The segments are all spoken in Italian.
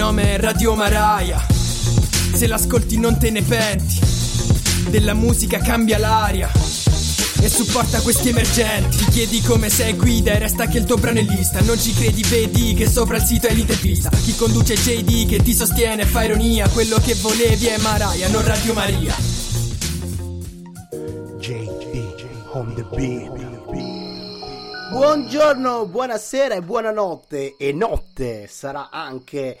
nome è Radio Maraia. Se l'ascolti non te ne penti. Della musica cambia l'aria. E supporta questi emergenti Ti chiedi come sei guida e resta che il tuo brano è lista Non ci credi, vedi che sopra il sito è l'intervista Chi conduce JD che ti sostiene fa ironia Quello che volevi è Maraia, non Radio Maria JD on the beat. Buongiorno, buonasera e buonanotte. E notte sarà anche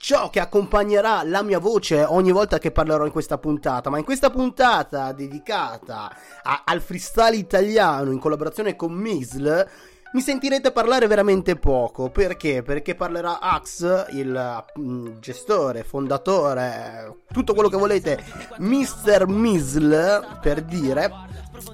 ciò che accompagnerà la mia voce ogni volta che parlerò in questa puntata. Ma in questa puntata dedicata a- al freestyle italiano in collaborazione con Misl. Mi sentirete parlare veramente poco, perché? Perché parlerà Ax, il mm, gestore, fondatore, tutto quello che volete, Mr. Misl, per dire,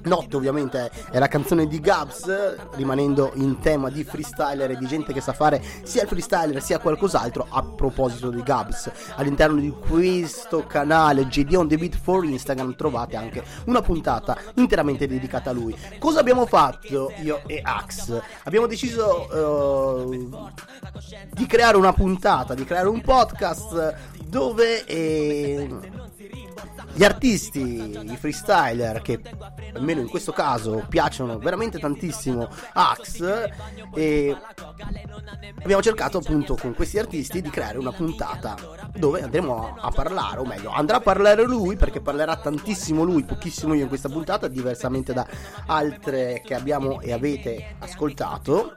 Notte ovviamente è la canzone di Gabs, rimanendo in tema di freestyler e di gente che sa fare sia il freestyler sia qualcos'altro. A proposito di Gabs, all'interno di questo canale JD on the Beat for Instagram trovate anche una puntata interamente dedicata a lui. Cosa abbiamo fatto io e Ax? Abbiamo deciso eh, di creare una puntata, di creare un podcast dove... Eh, gli artisti, i freestyler che almeno in questo caso piacciono veramente tantissimo Axe e abbiamo cercato appunto con questi artisti di creare una puntata dove andremo a, a parlare, o meglio, andrà a parlare lui perché parlerà tantissimo lui, pochissimo io in questa puntata, diversamente da altre che abbiamo e avete ascoltato.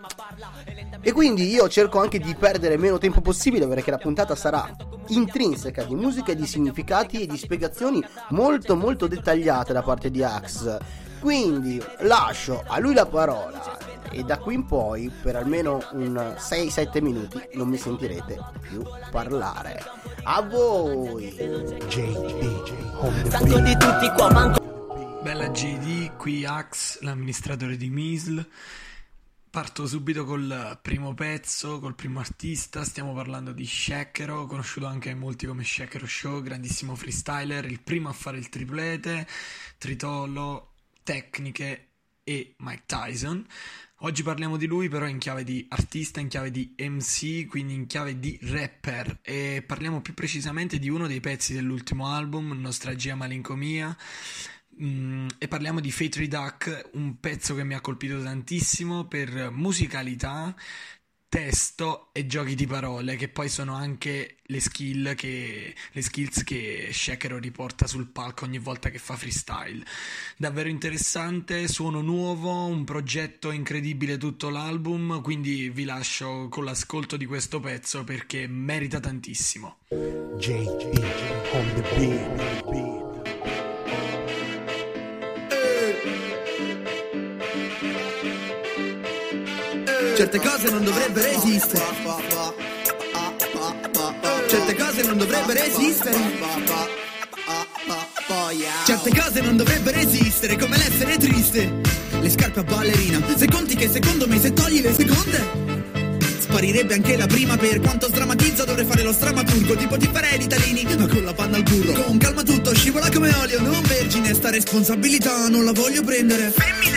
E quindi io cerco anche di perdere meno tempo possibile perché la puntata sarà intrinseca di musica e di significati e di spiegazioni molto molto dettagliate da parte di Axe. Quindi lascio a lui la parola e da qui in poi per almeno un 6-7 minuti non mi sentirete più parlare. A voi! Stanco di tutti qua, manco Bella GD, qui Ax, l'amministratore di Misl. Parto subito col primo pezzo, col primo artista. Stiamo parlando di Shekero, conosciuto anche molti come Shekero Show, grandissimo freestyler, il primo a fare il triplete, tritolo, tecniche e Mike Tyson. Oggi parliamo di lui però in chiave di artista, in chiave di MC, quindi in chiave di rapper e parliamo più precisamente di uno dei pezzi dell'ultimo album, Nostalgia Malincomia, Mm, e parliamo di Fate Reduc, un pezzo che mi ha colpito tantissimo per musicalità, testo e giochi di parole, che poi sono anche le skill che, le skills che Shekero riporta sul palco ogni volta che fa freestyle. Davvero interessante, suono nuovo, un progetto incredibile tutto l'album, quindi vi lascio con l'ascolto di questo pezzo perché merita tantissimo. JD on the Certe cose non dovrebbero esistere. Certe cose non dovrebbero esistere. Certe cose non dovrebbero esistere, come l'essere triste. Le scarpe a ballerina. Se conti che secondo me se togli le seconde. Sparirebbe anche la prima. Per quanto sdrammatizzo dovrei fare lo stramaturgo Tipo ti farei l'italini ma con la panna al burro. Con calma tutto scivola come olio Non vergine. Sta responsabilità non la voglio prendere.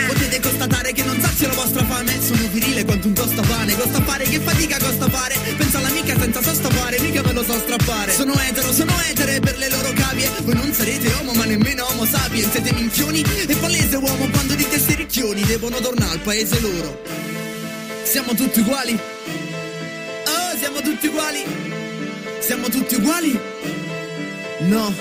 Potete constatare che non sazio la vostra fame. Sono virile quanto un tostapane. Costa fare che fatica costa fare. Penso all'amica senza sostavare Mica me lo so strappare. Sono etero, sono etere per le loro cavie. Voi non sarete homo ma nemmeno homo sapiens. Siete minchioni e palese uomo Quando dite sti ricchioni. Devono tornare al paese loro. Siamo tutti uguali tutti uguali? Siamo tutti uguali? No.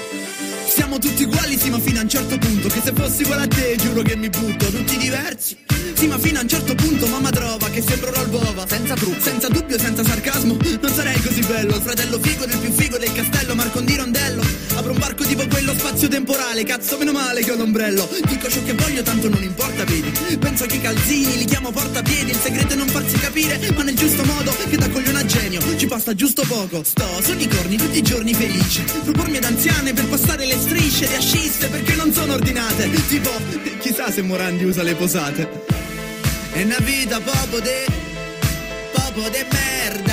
Siamo tutti uguali, sì, ma fino a un certo punto. Che se fossi uguale a te, giuro che mi butto. Tutti diversi? Sì, ma fino a un certo punto, mamma trova che sembrerò il. Senza trucco, senza dubbio, senza sarcasmo. Non sarei così bello. Il fratello figo del più figo del castello, Marco di Rondello. Apro un barco tipo quello spazio-temporale. Cazzo, meno male che ho l'ombrello. Dico ciò che voglio, tanto non importa, vedi. Penso che i calzini li chiamo portapiedi. Il segreto è non farsi capire, ma nel basta giusto poco. Sto sugli corni tutti i giorni felice. Propormi ad anziane per passare le strisce, le ascisse perché non sono ordinate. Tipo, chissà se Morandi usa le posate. È una vita poco de, poco de merda.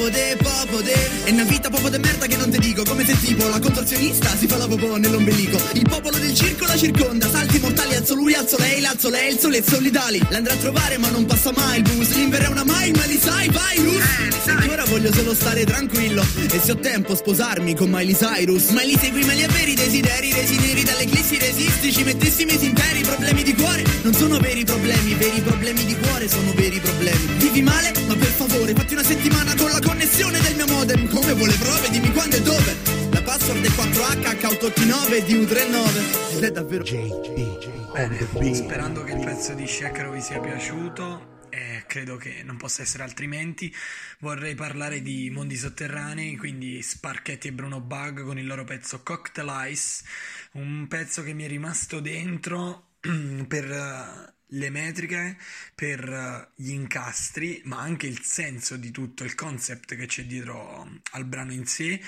È una vita poco de, poco potere È una vita proprio de merda che non ti dico. Come se tipo la contorsionista si fa la popò nell'ombelico. Il popolo del circo la circonda. Salti mortali, alzo lui, alzo lei, l'alzo lei Il sole e solidali L'andrà a trovare ma non passa mai. Il bus L'Inver è una mai, ma li sai, vai Rus. Ancora voglio solo stare tranquillo. E se ho tempo sposarmi con Miley Cyrus. Ma li segui ma li veri desideri Resi neri dalle eclissi resisti Ci mettessi mesi interi problemi di cuore Non sono veri problemi, veri problemi di cuore sono veri problemi. Vivi male? Ma per favore fatti una settimana con la connessione del mio modem. Come vuole prove? Dimmi quando e dove. La password è 4H H889 DU39 Ed è davvero JD sperando che il pezzo di Shekero vi sia piaciuto, e credo che non possa essere altrimenti, vorrei parlare di mondi sotterranei, quindi Sparchetti e Bruno Bug con il loro pezzo Cocktail Ice, un pezzo che mi è rimasto dentro per eh, le metriche, per eh, gli incastri, ma anche il senso di tutto, il concept che c'è dietro al brano in sé.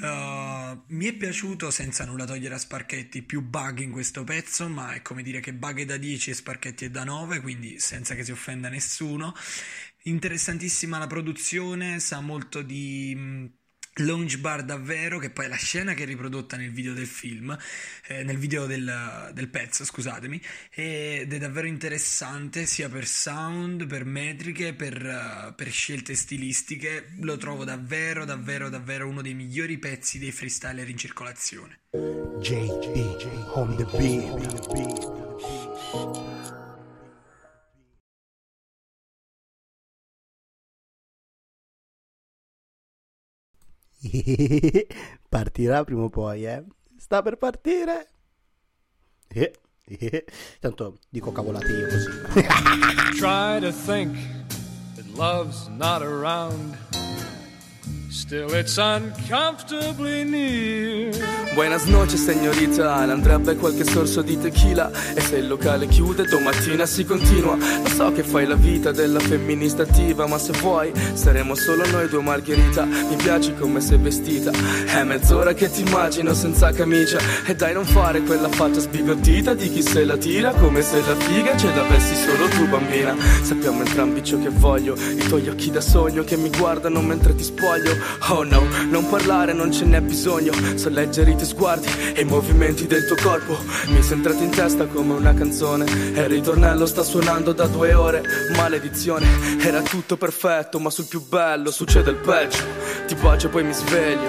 Uh, mi è piaciuto, senza nulla togliere a Sparchetti, più bug in questo pezzo, ma è come dire che bug è da 10 e Sparchetti è da 9, quindi senza che si offenda nessuno. Interessantissima la produzione, sa molto di... Lounge bar davvero, che poi è la scena che è riprodotta nel video del film, eh, nel video del, del pezzo, scusatemi, ed è davvero interessante sia per sound, per metriche, per, eh, per scelte stilistiche. Lo trovo davvero, davvero, davvero uno dei migliori pezzi dei freestyler in circolazione. JD on the beat. Partirà prima o poi, eh. Sta per partire. Eh, eh. Tanto dico cavolate io così. Try to think that love's not around. Still, it's uncomfortably near. Buenas noches signorita, andrebbe qualche sorso di tequila. E se il locale chiude domattina si continua. Lo so che fai la vita della femminista attiva Ma se vuoi saremo solo noi due margherita. Mi piaci come sei vestita. È mezz'ora che ti immagino senza camicia. E dai non fare quella faccia sbigottita Di chi se la tira. Come se la figa Ce l'avessi solo tu bambina. Sappiamo entrambi ciò che voglio. I tuoi occhi da sogno che mi guardano mentre ti spoglio Oh no, non parlare non ce n'è bisogno. So leggere i tuoi sguardi e i movimenti del tuo corpo. Mi sei entrato in testa come una canzone. E il ritornello sta suonando da due ore. Maledizione, era tutto perfetto Ma sul più bello succede il peggio. Ti bacio e poi mi sveglio.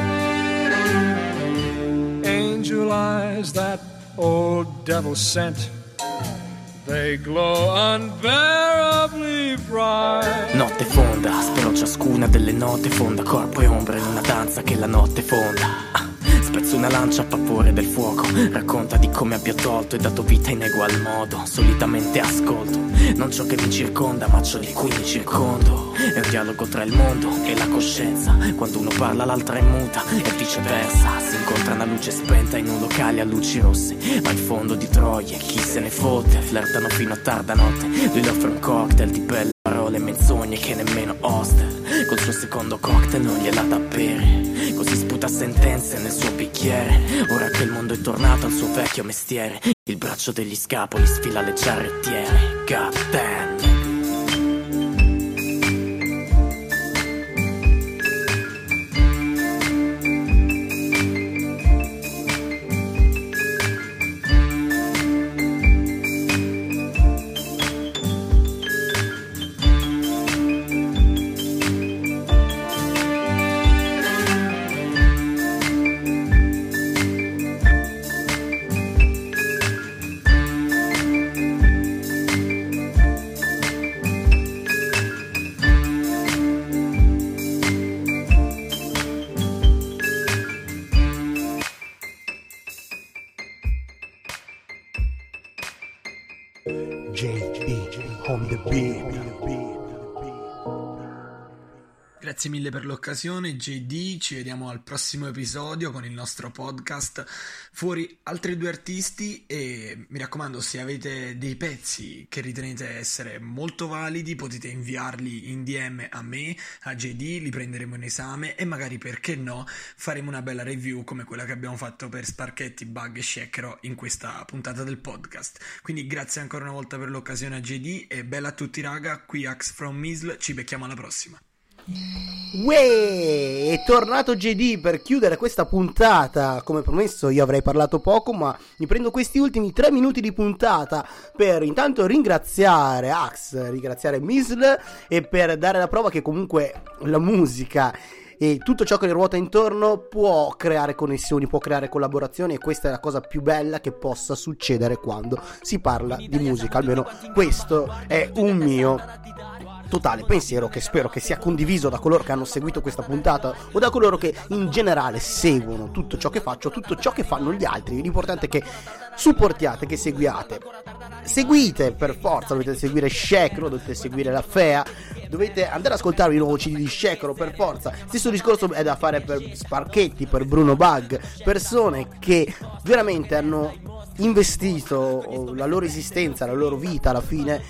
Angel eyes that old devil sent. They glow unbearably bright. Notte fonda, spero ciascuna delle note fonda Corpo e ombra in una danza che la notte fonda Spezzo una lancia a favore del fuoco. Racconta di come abbia tolto e dato vita in egual modo. Solitamente ascolto Non ciò che mi circonda ma ciò di cui mi circondo. È un dialogo tra il mondo e la coscienza. Quando uno parla l'altra è muta e viceversa. Si incontra una luce spenta in un locale a luci rosse. Ma in fondo di troie chi se ne fotte? Flirtano fino a tarda notte. Lui le offre un cocktail di belle parole menzogne che nemmeno Oster Col suo secondo cocktail non gliela da bere Così sputa sentenze nel suo bicchiere Ora che il mondo è tornato al suo vecchio mestiere. Il braccio degli scapoli sfila le ciarrettiere God damn mille per l'occasione, JD. Ci vediamo al prossimo episodio con il nostro podcast. Fuori altri due artisti. E mi raccomando, se avete dei pezzi che ritenete essere molto validi, potete inviarli in DM a me, a JD. Li prenderemo in esame e magari perché no, faremo una bella review come quella che abbiamo fatto per Sparchetti, Bug e Shekero in questa puntata del podcast. Quindi grazie ancora una volta per l'occasione a JD e bella a tutti, raga. Qui Ax from Misl. Ci becchiamo alla prossima. Uè, è tornato JD per chiudere questa puntata. Come promesso, io avrei parlato poco, ma mi prendo questi ultimi tre minuti di puntata per intanto ringraziare Ax, ringraziare Misl e per dare la prova che comunque la musica e tutto ciò che ne ruota intorno può creare connessioni, può creare collaborazioni e questa è la cosa più bella che possa succedere quando si parla di musica. Almeno questo è un mio totale pensiero che spero che sia condiviso da coloro che hanno seguito questa puntata o da coloro che in generale seguono tutto ciò che faccio, tutto ciò che fanno gli altri. L'importante è che supportiate, che seguiate. Seguite per forza, dovete seguire Shekro, dovete seguire la Fea, dovete andare ad ascoltarvi i nuovi CD di Shekro per forza. Stesso discorso è da fare per Sparchetti, per Bruno Bug, persone che veramente hanno investito la loro esistenza, la loro vita alla fine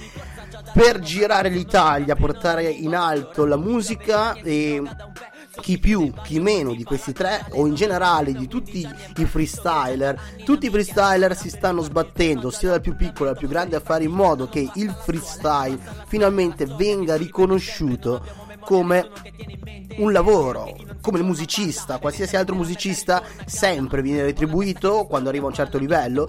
per girare l'Italia, portare in alto la musica e chi più, chi meno di questi tre o in generale di tutti i freestyler, tutti i freestyler si stanno sbattendo sia dal più piccolo al più grande a fare in modo che il freestyle finalmente venga riconosciuto come un lavoro, come il musicista, qualsiasi altro musicista sempre viene retribuito quando arriva a un certo livello.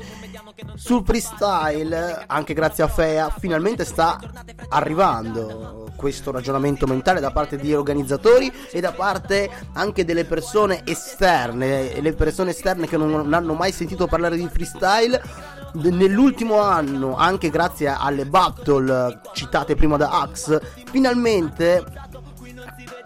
Sul freestyle, anche grazie a Fea, finalmente sta arrivando questo ragionamento mentale da parte degli organizzatori e da parte anche delle persone esterne, le persone esterne che non hanno mai sentito parlare di freestyle nell'ultimo anno, anche grazie alle battle citate prima da Axe, finalmente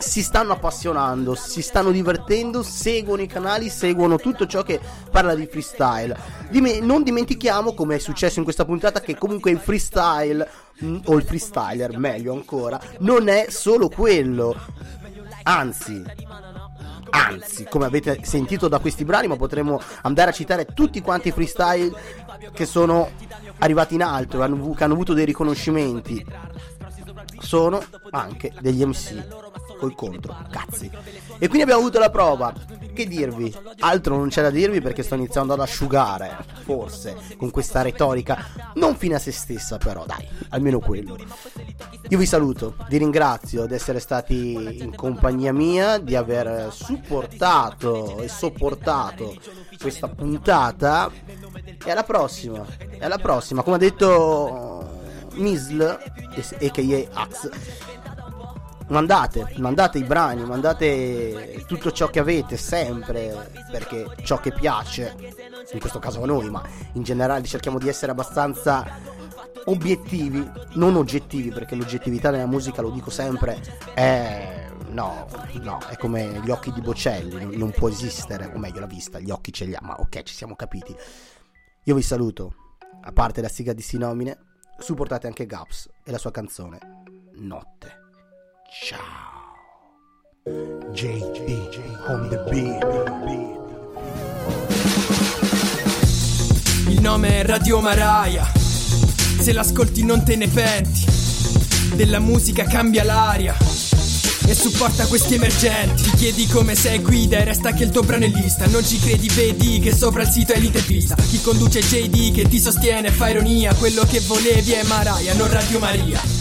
si stanno appassionando, si stanno divertendo, seguono i canali, seguono tutto ciò che parla di freestyle. Dime- non dimentichiamo, come è successo in questa puntata, che comunque il freestyle, mh, o il freestyler meglio ancora, non è solo quello. Anzi, anzi, come avete sentito da questi brani, ma potremmo andare a citare tutti quanti i freestyle che sono arrivati in alto, che hanno avuto dei riconoscimenti. Sono anche degli MC col contro, cazzi. E quindi abbiamo avuto la prova. Che dirvi? Altro non c'è da dirvi perché sto iniziando ad asciugare, forse, con questa retorica. Non fine a se stessa, però, dai, almeno quello. Io vi saluto, vi ringrazio di essere stati in compagnia mia, di aver supportato e sopportato questa puntata. E alla prossima, e alla prossima, come ha detto Misl, a.k.a. Axe mandate, mandate i brani, mandate tutto ciò che avete sempre, perché ciò che piace, in questo caso a noi, ma in generale cerchiamo di essere abbastanza obiettivi, non oggettivi, perché l'oggettività nella musica, lo dico sempre, è... No, no, è come gli occhi di Bocelli, non può esistere, o meglio la vista, gli occhi ce li ha, ma ok, ci siamo capiti. Io vi saluto, a parte la sigla di Sinomine, supportate anche Gaps e la sua canzone Notte. Ciao. JD on the beat. Il nome è Radio Maraia. Se l'ascolti non te ne penti. Della musica cambia l'aria. E supporta questi emergenti. Ti chiedi come sei guida e resta che il tuo brano è lista. Non ci credi, vedi che sopra il sito è l'intepista Chi conduce JD che ti sostiene fa ironia Quello che volevi è Maraia, non Radio Maria